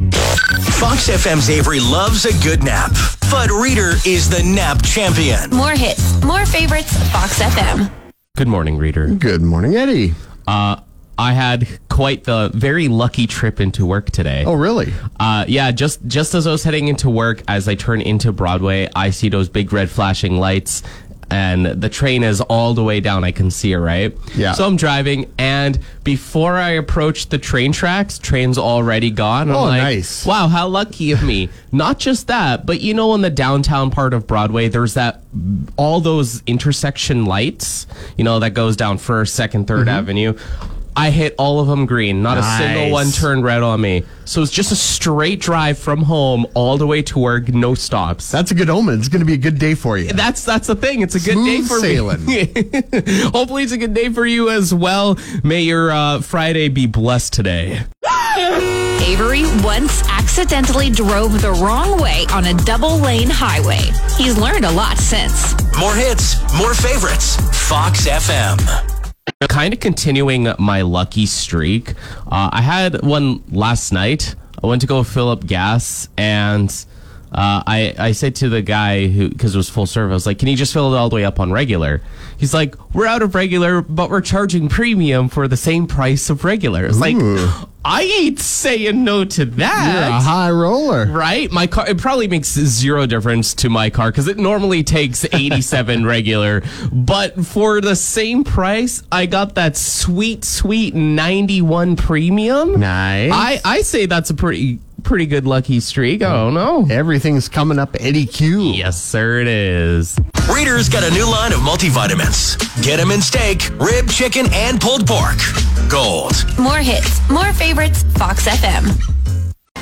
Fox FM's Avery loves a good nap, but Reader is the nap champion. More hits, more favorites, Fox FM. Good morning, reader. Good morning, Eddie. Uh, I had quite the very lucky trip into work today. Oh, really? Uh, yeah, just just as I was heading into work, as I turn into Broadway, I see those big red flashing lights, and the train is all the way down. I can see it, right? Yeah. So I'm driving, and before I approach the train tracks, train's already gone. I'm Oh, like, nice. Wow, how lucky of me. Not just that, but you know, in the downtown part of Broadway, there's that all those intersection lights, you know, that goes down First, Second, 3rd mm-hmm. Avenue. I hit all of them green. Not a single one turned red on me. So it's just a straight drive from home all the way to work, no stops. That's a good omen. It's going to be a good day for you. That's that's the thing. It's a good day for sailing. me. Hopefully, it's a good day for you as well. May your uh, Friday be blessed today. Avery once accidentally drove the wrong way on a double lane highway. He's learned a lot since. More hits, more favorites. Fox FM. Kind of continuing my lucky streak. Uh, I had one last night. I went to go fill up gas and. Uh, I, I said to the guy who, because it was full service, I was like, can you just fill it all the way up on regular? He's like, we're out of regular, but we're charging premium for the same price of regular. It's like, I ain't saying no to that You're a high roller. right? My car, it probably makes zero difference to my car because it normally takes 87 regular. But for the same price, I got that sweet, sweet 91 premium. Nice. I, I say that's a pretty, pretty good lucky streak. I don't know. Everything's coming up Eddie Q. Yes, sir, it is. Reader's got a new line of multivitamins. Get them in steak, rib, chicken, and pulled pork. Gold. More hits, more favorites, Fox FM.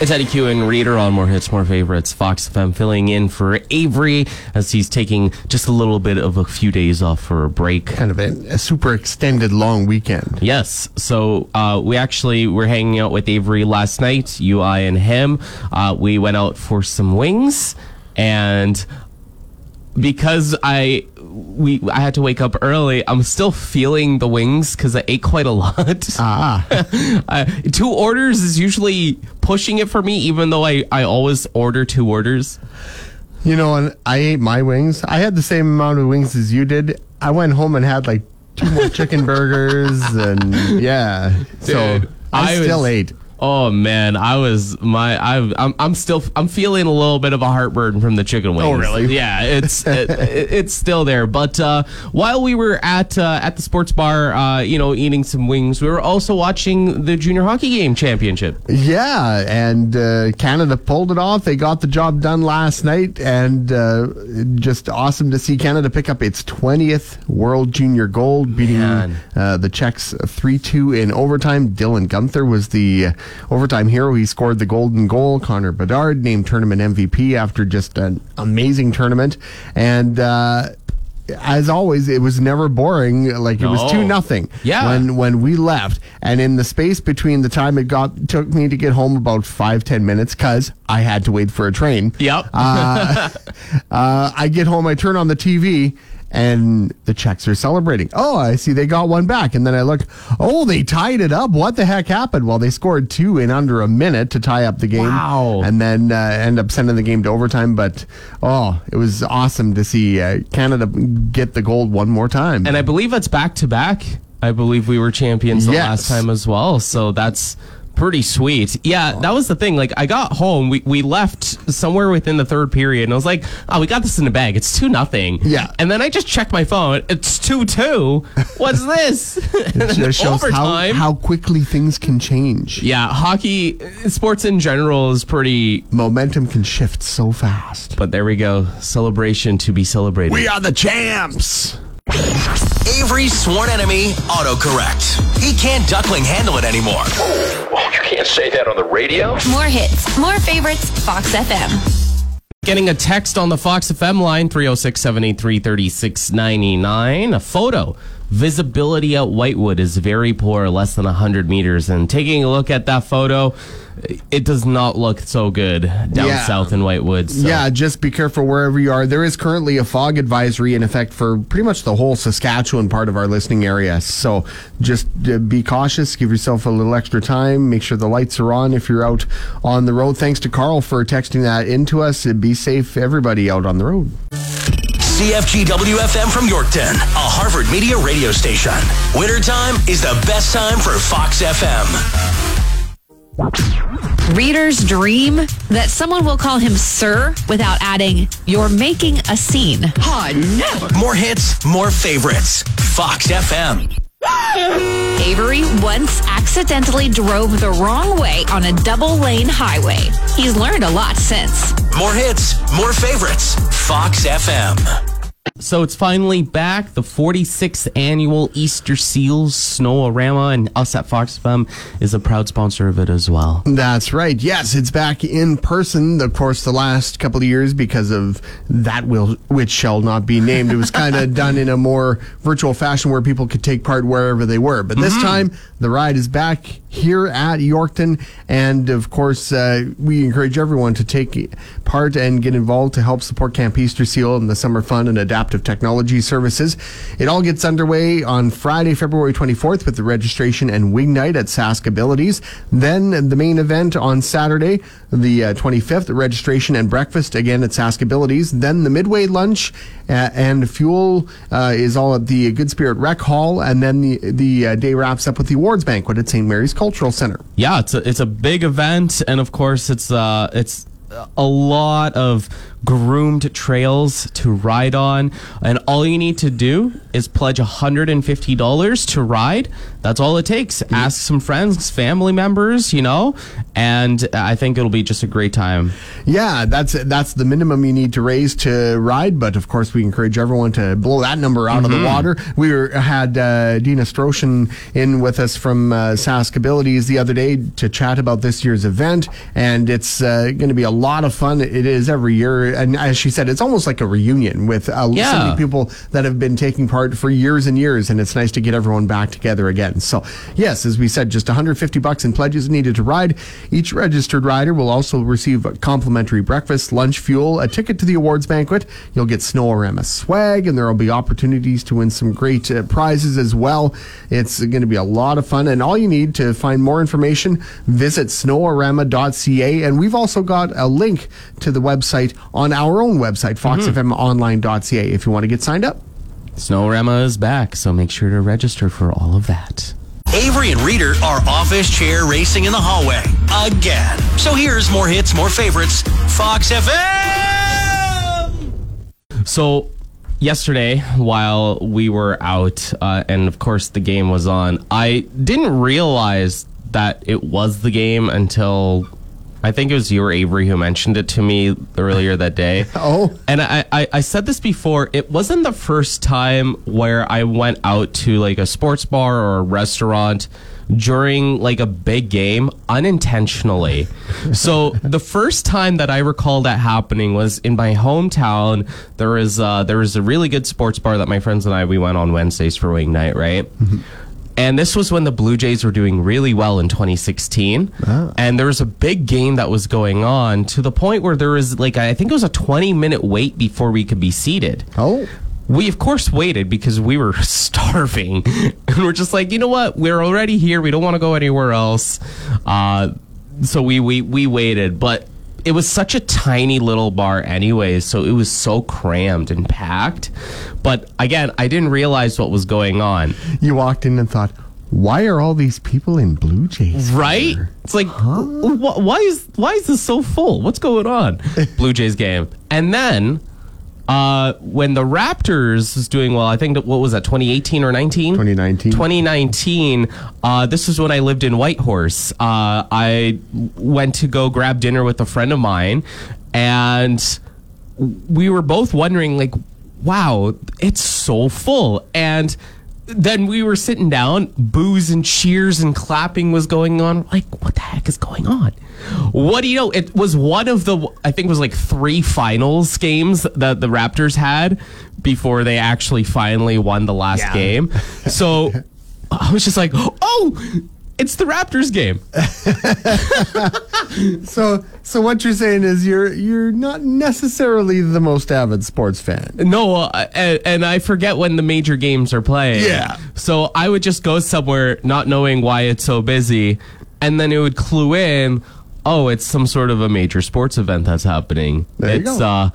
It's Eddie Q and Reader on More Hits, More Favorites. Fox FM filling in for Avery as he's taking just a little bit of a few days off for a break. Kind of a, a super extended long weekend. Yes. So uh, we actually were hanging out with Avery last night, you, I, and him. Uh, we went out for some wings, and because I we I had to wake up early, I'm still feeling the wings because I ate quite a lot. Ah. uh, two orders is usually pushing it for me, even though I I always order two orders. You know, and I ate my wings. I had the same amount of wings as you did. I went home and had like two more chicken burgers and yeah. so I, I still was- ate. Oh man, I was my I I'm I'm still I'm feeling a little bit of a heartburn from the chicken wings. Oh, really? Yeah, it's it, it- it's still there. But uh, while we were at uh, at the sports bar, uh, you know, eating some wings, we were also watching the junior hockey game championship. Yeah, and uh, Canada pulled it off. They got the job done last night, and uh, just awesome to see Canada pick up its 20th World Junior Gold, beating uh, the Czechs 3 2 in overtime. Dylan Guenther was the uh, overtime hero. He scored the golden goal. Connor Bedard named tournament MVP after just an amazing tournament. And, uh, as always, it was never boring. Like it was No. two nothing. Yeah. When when we left, and in the space between the time it got took me to get home about five ten minutes because I had to wait for a train. Yep. Uh, uh, I get home, I turn on the TV. And the Czechs are celebrating. Oh, I see they got one back. And then I look, oh, they tied it up. What the heck happened? Well, they scored two in under a minute to tie up the game. Wow. And then uh, end up sending the game to overtime. But, oh, it was awesome to see uh, Canada get the gold one more time. and I believe it's back to back. I believe we were champions the Yes. last time as well. So that's pretty sweet. Yeah, that was the thing. Like I got home, we, we left somewhere within the third period, and I was like, "Oh, we got this in the bag. It's two nothing." Yeah. And then I just checked my phone. It's two two. What's this? It shows how, how quickly things can change. yeah, hockey, sports in general is pretty. Momentum can shift so fast. But there we go. Celebration to be celebrated. We are the champs. Avery's sworn enemy, autocorrect. He can't duckling handle it anymore. Oh, you can't say that on the radio. More hits, more favorites, Fox FM. Getting a text on the Fox FM line 306 783 3699. A photo. Visibility at Whitewood is very poor, less than 100 meters. And taking a look at that photo, it does not look so good down Yeah. south in Whitewood. So. Yeah, just be careful wherever you are. There is currently a fog advisory in effect for pretty much the whole Saskatchewan part of our listening area. So just uh, be cautious, give yourself a little extra time, make sure the lights are on if you're out on the road. Thanks to Carl for texting that into us. Be safe, everybody out on the road. CFGW FM from Yorkton, a Harvard Media radio station. Wintertime is the best time for Fox FM. Reader's dream that someone will call him sir without adding, you're making a scene. More hits, more favorites. Fox FM. Avery once accidentally drove the wrong way on a double lane highway. He's learned a lot since. More hits, more favorites. Fox FM. So it's finally back, the 46th annual Easter Seals Snoworama, and us at Fox FM is a proud sponsor of it as well. That's right. Yes, it's back in person. Of course, the last couple of years because of that will which shall not be named. It was kind of done in a more virtual fashion where people could take part wherever they were. But this time, the ride is back here at Yorkton, and of course, uh, we encourage everyone to take part and get involved to help support Camp Easter Seal and the Summer Fun and Adaptive Technology Services. It all gets underway on Friday, February 24th with the registration and wing night at Sask Abilities. Then the main event on Saturday, the uh, 25th, registration and breakfast again at Sask Abilities. Then the midway lunch uh, and fuel uh, is all at the Good Spirit Rec Hall, and then the the uh, day wraps up with the awards banquet at St. Mary's Cultural Center. Yeah, it's a, it's a big event, and of course, it's uh, it's a lot of groomed trails to ride on, and all you need to do is pledge $150 to ride. That's all it takes. Ask some friends, family members, you know, and I think it'll be just a great time. Yeah, that's that's the minimum you need to raise to ride. But of course, we encourage everyone to blow that number out of the water. We were, had uh, Dina Stroshin in with us from uh, Sask Abilities the other day to chat about this year's event, and it's uh, going to be a lot of fun. It is every year, and as she said, it's almost like a reunion with uh, so Yeah. many people that have been taking part for years and years, and it's nice to get everyone back together again. So, yes, as we said, just 150 bucks in pledges needed to ride. Each registered rider will also receive a complimentary breakfast, lunch, fuel, a ticket to the awards banquet. You'll get Snoworama swag, and there will be opportunities to win some great uh, prizes as well. It's going to be a lot of fun, and all you need to find more information, visit snoworama.ca, and we've also got a link to the website on our own website, foxfmonline.ca, if you want to get signed up. Snoworama is back, so make sure to register for all of that. Avery and Reader are office chair racing in the hallway again. So here's more hits, more favorites. Fox FM. So yesterday, while we were out, uh, and of course the game was on, I didn't realize that it was the game until I think it was you or Avery who mentioned it to me earlier that day. Oh. and I, I, I said this before. It wasn't the first time where I went out to like a sports bar or a restaurant during like a big game unintentionally. so the first time that I recall that happening was in my hometown. There was uh, there was a really good sports bar that my friends and I we went on Wednesdays for wing night, right? And this was when the Blue Jays were doing really well in 2016. And there was a big game that was going on to the point where there was like, I think it was a 20 minute wait before we could be seated. Oh. We, of course, waited because we were starving. And we're just like, you know what? We're already here. We don't want to go anywhere else. Uh, so we, we, we waited. But it was such a tiny little bar, anyways. So it was so crammed and packed. But again, I didn't realize what was going on. You walked in and thought, why are all these people in Blue Jays? Right? gear?" It's like, wh- why is why is this so full? What's going on? Blue Jays game, and then uh, when the Raptors was doing well, I think that, what was that, 2018 or 19? 2019. 2019. Uh, this was when I lived in Whitehorse. Uh, I went to go grab dinner with a friend of mine, and we were both wondering, like, wow, it's so full. And then we were sitting down, boos and cheers and clapping was going on. Like, what the heck is going on? What do you know? It was one of the, I think it was like three finals games that the Raptors had before they actually finally won the last Yeah. game. So I was just like, oh, it's the Raptors game. So, so what you're saying is you're you're not necessarily the most avid sports fan. No, uh, and, and I forget when the major games are playing. Yeah. So I would just go somewhere not knowing why it's so busy, and then it would clue in, oh, it's some sort of a major sports event that's happening. There you go. uh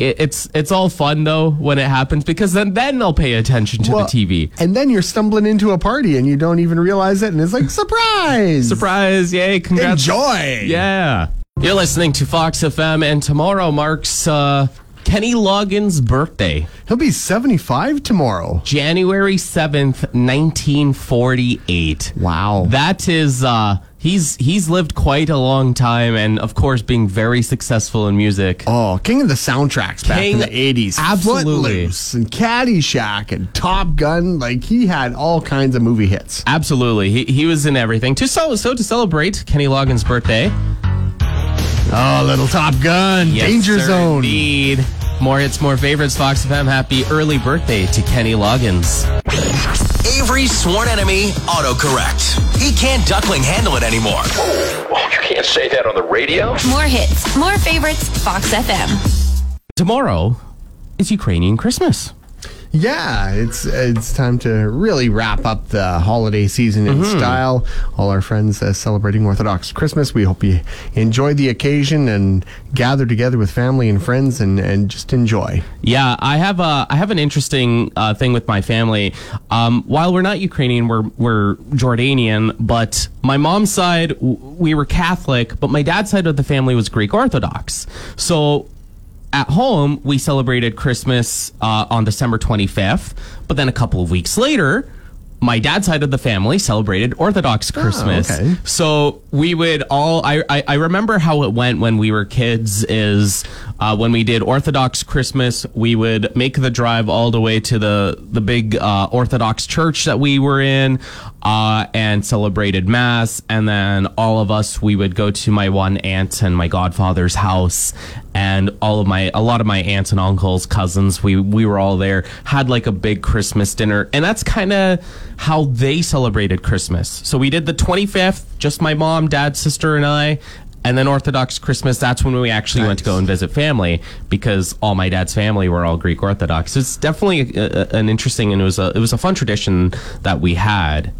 it, it's it's all fun though when it happens because then then they'll pay attention to Well, the TV. And then you're stumbling into a party and you don't even realize it, and it's like surprise, Surprise! Yay! Congrats! enjoy. Yeah. You're listening to Fox FM, and tomorrow marks uh, Kenny Loggins' birthday. He'll be 75 tomorrow. January 7th, 1948. Wow. That is uh he's he's lived quite a long time and of course being very successful in music. Oh, king of the soundtracks back in the 80s. absolutely. Footloose and Caddyshack and Top Gun. Like, he had all kinds of movie hits. Absolutely. He, he was in everything. To so so to celebrate Kenny Loggins' birthday. Oh, little Top Gun. Yes, Danger sir, Zone. Indeed. More hits, more favorites. Fox FM. Happy early birthday to Kenny Loggins. Avery's sworn enemy, autocorrect. He can't duckling handle it anymore. Oh, you can't say that on the radio? More hits, more favorites, Fox FM. Tomorrow is Ukrainian Christmas. Yeah, it's it's time to really wrap up the holiday season in Mm-hmm. style. All our friends uh, celebrating Orthodox Christmas. We hope you enjoy the occasion and gather together with family and friends and, and just enjoy. Yeah, I have a I have an interesting uh, thing with my family. Um, while we're not Ukrainian, we're we're Jordanian, but my mom's side w- we were Catholic, but my dad's side of the family was Greek Orthodox. So at home we celebrated Christmas uh, on December 25th, but then a couple of weeks later. My dad's side of the family celebrated Orthodox Christmas. okay. So we would all. I, I I remember how it went when we were kids. Is uh, when we did Orthodox Christmas, we would make the drive all the way to the the big uh, Orthodox church that we were in, uh, and celebrated Mass. And then all of us we would go to my one aunt and my godfather's house, and all of my a lot of my aunts and uncles, cousins. We we were all there. Had like a big Christmas dinner, and that's kind of how they celebrated Christmas. So we did the 25th, just my mom, dad, sister, and I. And then Orthodox Christmas, that's when we actually went to go and visit family because all my dad's family were all Greek Orthodox. So It's definitely a, a, an interesting and it was a it was a fun tradition that we had.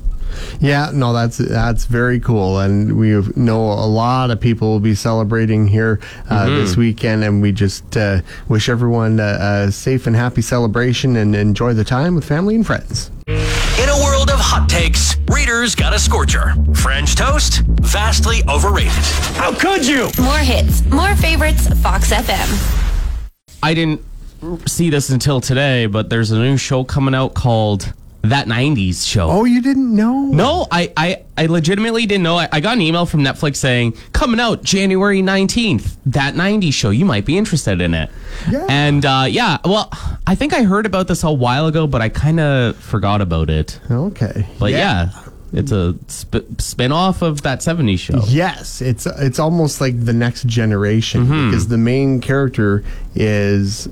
Yeah, no, that's that's very cool, and we know a lot of people will be celebrating here uh, Mm-hmm. this weekend, and we just uh, wish everyone a, a safe and happy celebration and enjoy the time with family and friends. In a world of hot takes, readers got a scorcher. French toast, vastly overrated. How could you? More hits, more favorites, Fox FM. I didn't see this until today, but there's a new show coming out called That 90s Show. Oh, you didn't know? No, I, I, I legitimately didn't know. I, I got an email from Netflix saying, coming out January 19th, that 90s show. You might be interested in it. Yeah. And uh, yeah, well, I think I heard about this a while ago, but I kind of forgot about it. Okay. But yeah, it's a sp- spin off of that 70s show. Yes, it's it's almost like the next generation Mm-hmm. because the main character is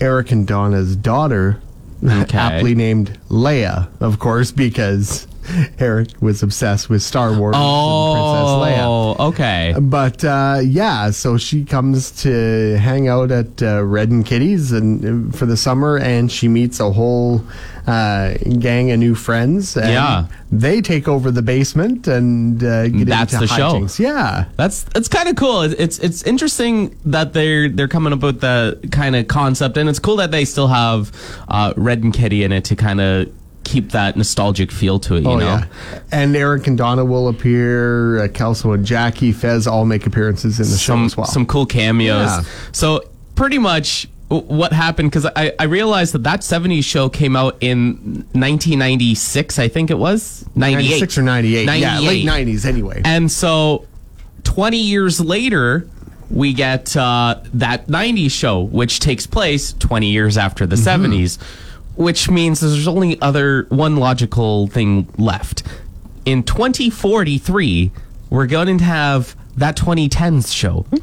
Eric and Donna's daughter, Okay. aptly named Leia, of course, because Eric was obsessed with Star Wars and Princess Leia. Oh, okay. But uh, yeah, so she comes to hang out at uh, Red and Kitty's and uh, for the summer, and she meets a whole uh, gang of new friends. And Yeah. they take over the basement and uh, get That's into the show. hijinks. Yeah, That's it's kind of cool. It's, it's it's interesting that they're they're coming up with the kind of concept, and it's cool that they still have uh, Red and Kitty in it to kind of keep that nostalgic feel to it. You oh know, yeah. And Eric and Donna will appear. Uh, Kelso and Jackie Fez all make appearances in the show some as well. some cool cameos. Yeah. So pretty much what happened because I, I realized that that 70s show came out in 1996 i think it was 98 96 or 98. Yeah, late 90s anyway. and so 20 years later we get uh, that 90s show which takes place 20 years after the Mm-hmm. 70s which means there's only other one logical thing left. In 2043, we're going to have that 2010s show.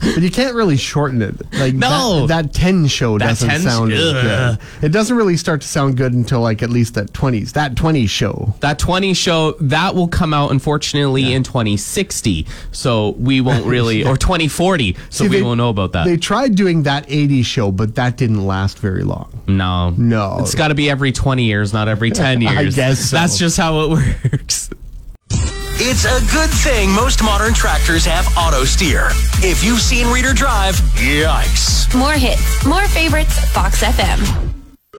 But you can't really shorten it. Like No. that, that 10 show That doesn't 10's sound as ugh. good. It doesn't really start to sound good until like at least that 20s. That 20 show. That 20 show that will come out unfortunately in 2060, so we won't really, or 2040, so See, we they- won't know about that. They tried doing that 80s show, but that didn't last very long. no, No. it's got to be every 20 years, not every 10 I years. guess so. that's just how it works. It's a good thing most modern tractors have auto steer. If you've seen Reader Drive, yikes. More hits, more favorites, Fox FM.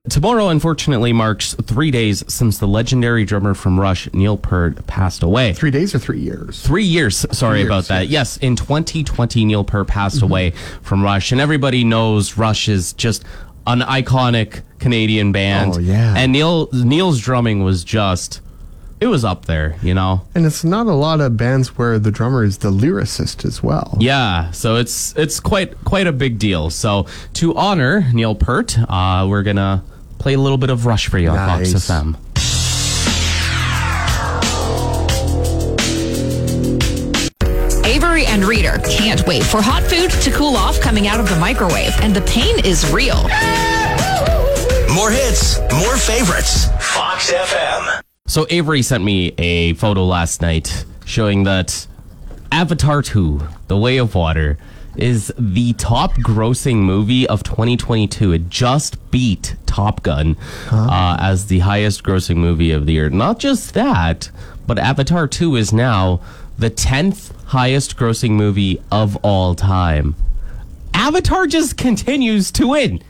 Tomorrow, unfortunately, marks three days since the legendary drummer from Rush, Neil Peart, passed away. Three days or three years? Three years. Sorry years, about that. Yes, in 2020, Neil Peart passed mm-hmm. away from Rush, and everybody knows Rush is just an iconic Canadian band. Oh, yeah. And Neil Neil's drumming was just, it was up there, you know. And it's not a lot of bands where the drummer is the lyricist as well. Yeah, so it's it's quite quite a big deal. So to honor Neil Peart, uh, we're gonna play a little bit of Rush for you on Fox FM. Avery and Reader can't wait for hot food to cool off coming out of the microwave, and the pain is real. More hits, more favorites. Fox FM. So Avery sent me a photo last night showing that Avatar 2, The Way of Water, is the top grossing movie of 2022. It just beat Top Gun uh, as the highest grossing movie of the year. Not just that, but Avatar 2 is now the 10th highest grossing movie of all time. Avatar just continues to win.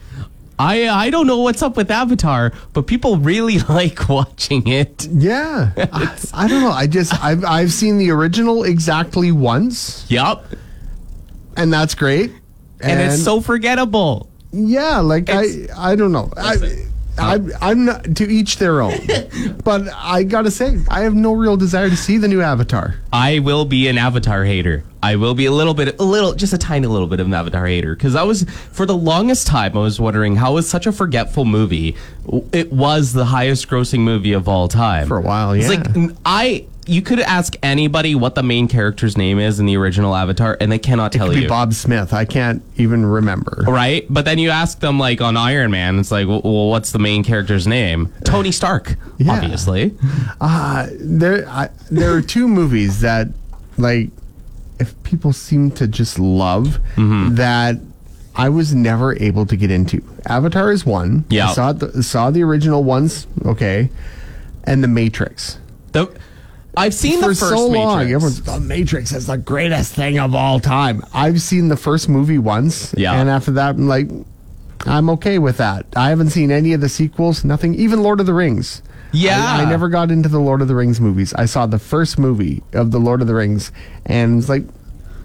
I I don't know what's up with Avatar, but people really like watching it. Yeah. I, I don't know. I just, I've, I've seen the original exactly once, Yup. and that's great. And, it's so forgettable. Yeah, like I, It's- I don't know. I, I, I'm not to each their own, but I gotta say, I have no real desire to see the new Avatar. I will be an Avatar hater. I will be a little bit, a little, just a tiny little bit of an Avatar hater. Because I was, for the longest time, I was wondering how was such a forgetful movie? It was the highest grossing movie of all time. For a while, It's yeah. like, n- I, you could ask anybody what the main character's name is in the original Avatar, and they cannot tell Could you. be Bob Smith. I can't even remember. Right? But then you ask them, like, on Iron Man, it's like, well, well what's the main character's name? Tony Stark, Yeah. obviously. Uh, there, I, there are two movies that, like, if people seem to just love Mm-hmm. that I was never able to get into. Avatar is one. Yeah. I saw the, saw the original ones. Okay, and The Matrix. The, I've seen For the first so long, Matrix. everyone's the Matrix is the greatest thing of all time. I've seen the first movie once, Yeah. and after that, I'm like, I'm okay with that. I haven't seen any of the sequels. Nothing, even Lord of the Rings. Yeah. I, I never got into the Lord of the Rings movies. I saw the first movie of the Lord of the Rings, and it's like,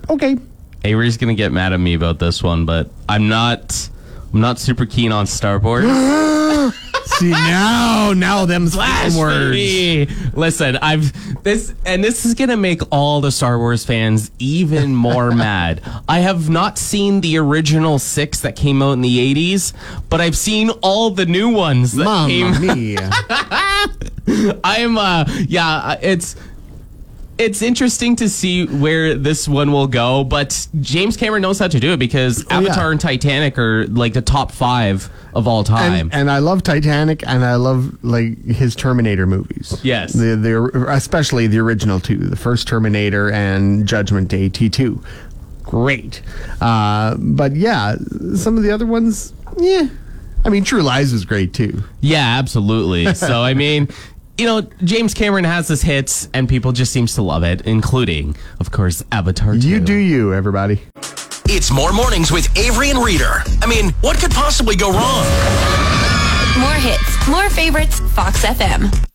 okay, Avery's gonna get mad at me about this one, but I'm not. I'm not super keen on Star Wars. see now, now them words. Listen, I've this, and this is gonna make all the Star Wars fans even more mad. I have not seen the original six that came out in the '80s, but I've seen all the new ones that came. Mamma mia! I'm uh yeah, it's it's interesting to see where this one will go, but James Cameron knows how to do it because Oh, yeah. Avatar and Titanic are like the top five of all time. and, and I love Titanic, and I love like his Terminator movies. Yes. the the especially the original two, the first Terminator and Judgment Day T two, great. Uh, but yeah, some of the other ones, yeah. I mean, True Lies was great too. yeah, absolutely. so I mean, you know, James Cameron has his hits, and people just seems to love it, including, of course, Avatar. You 2. do you, everybody. It's more mornings with Avery and Reader. I mean, what could possibly go wrong? More hits, more favorites, Fox FM.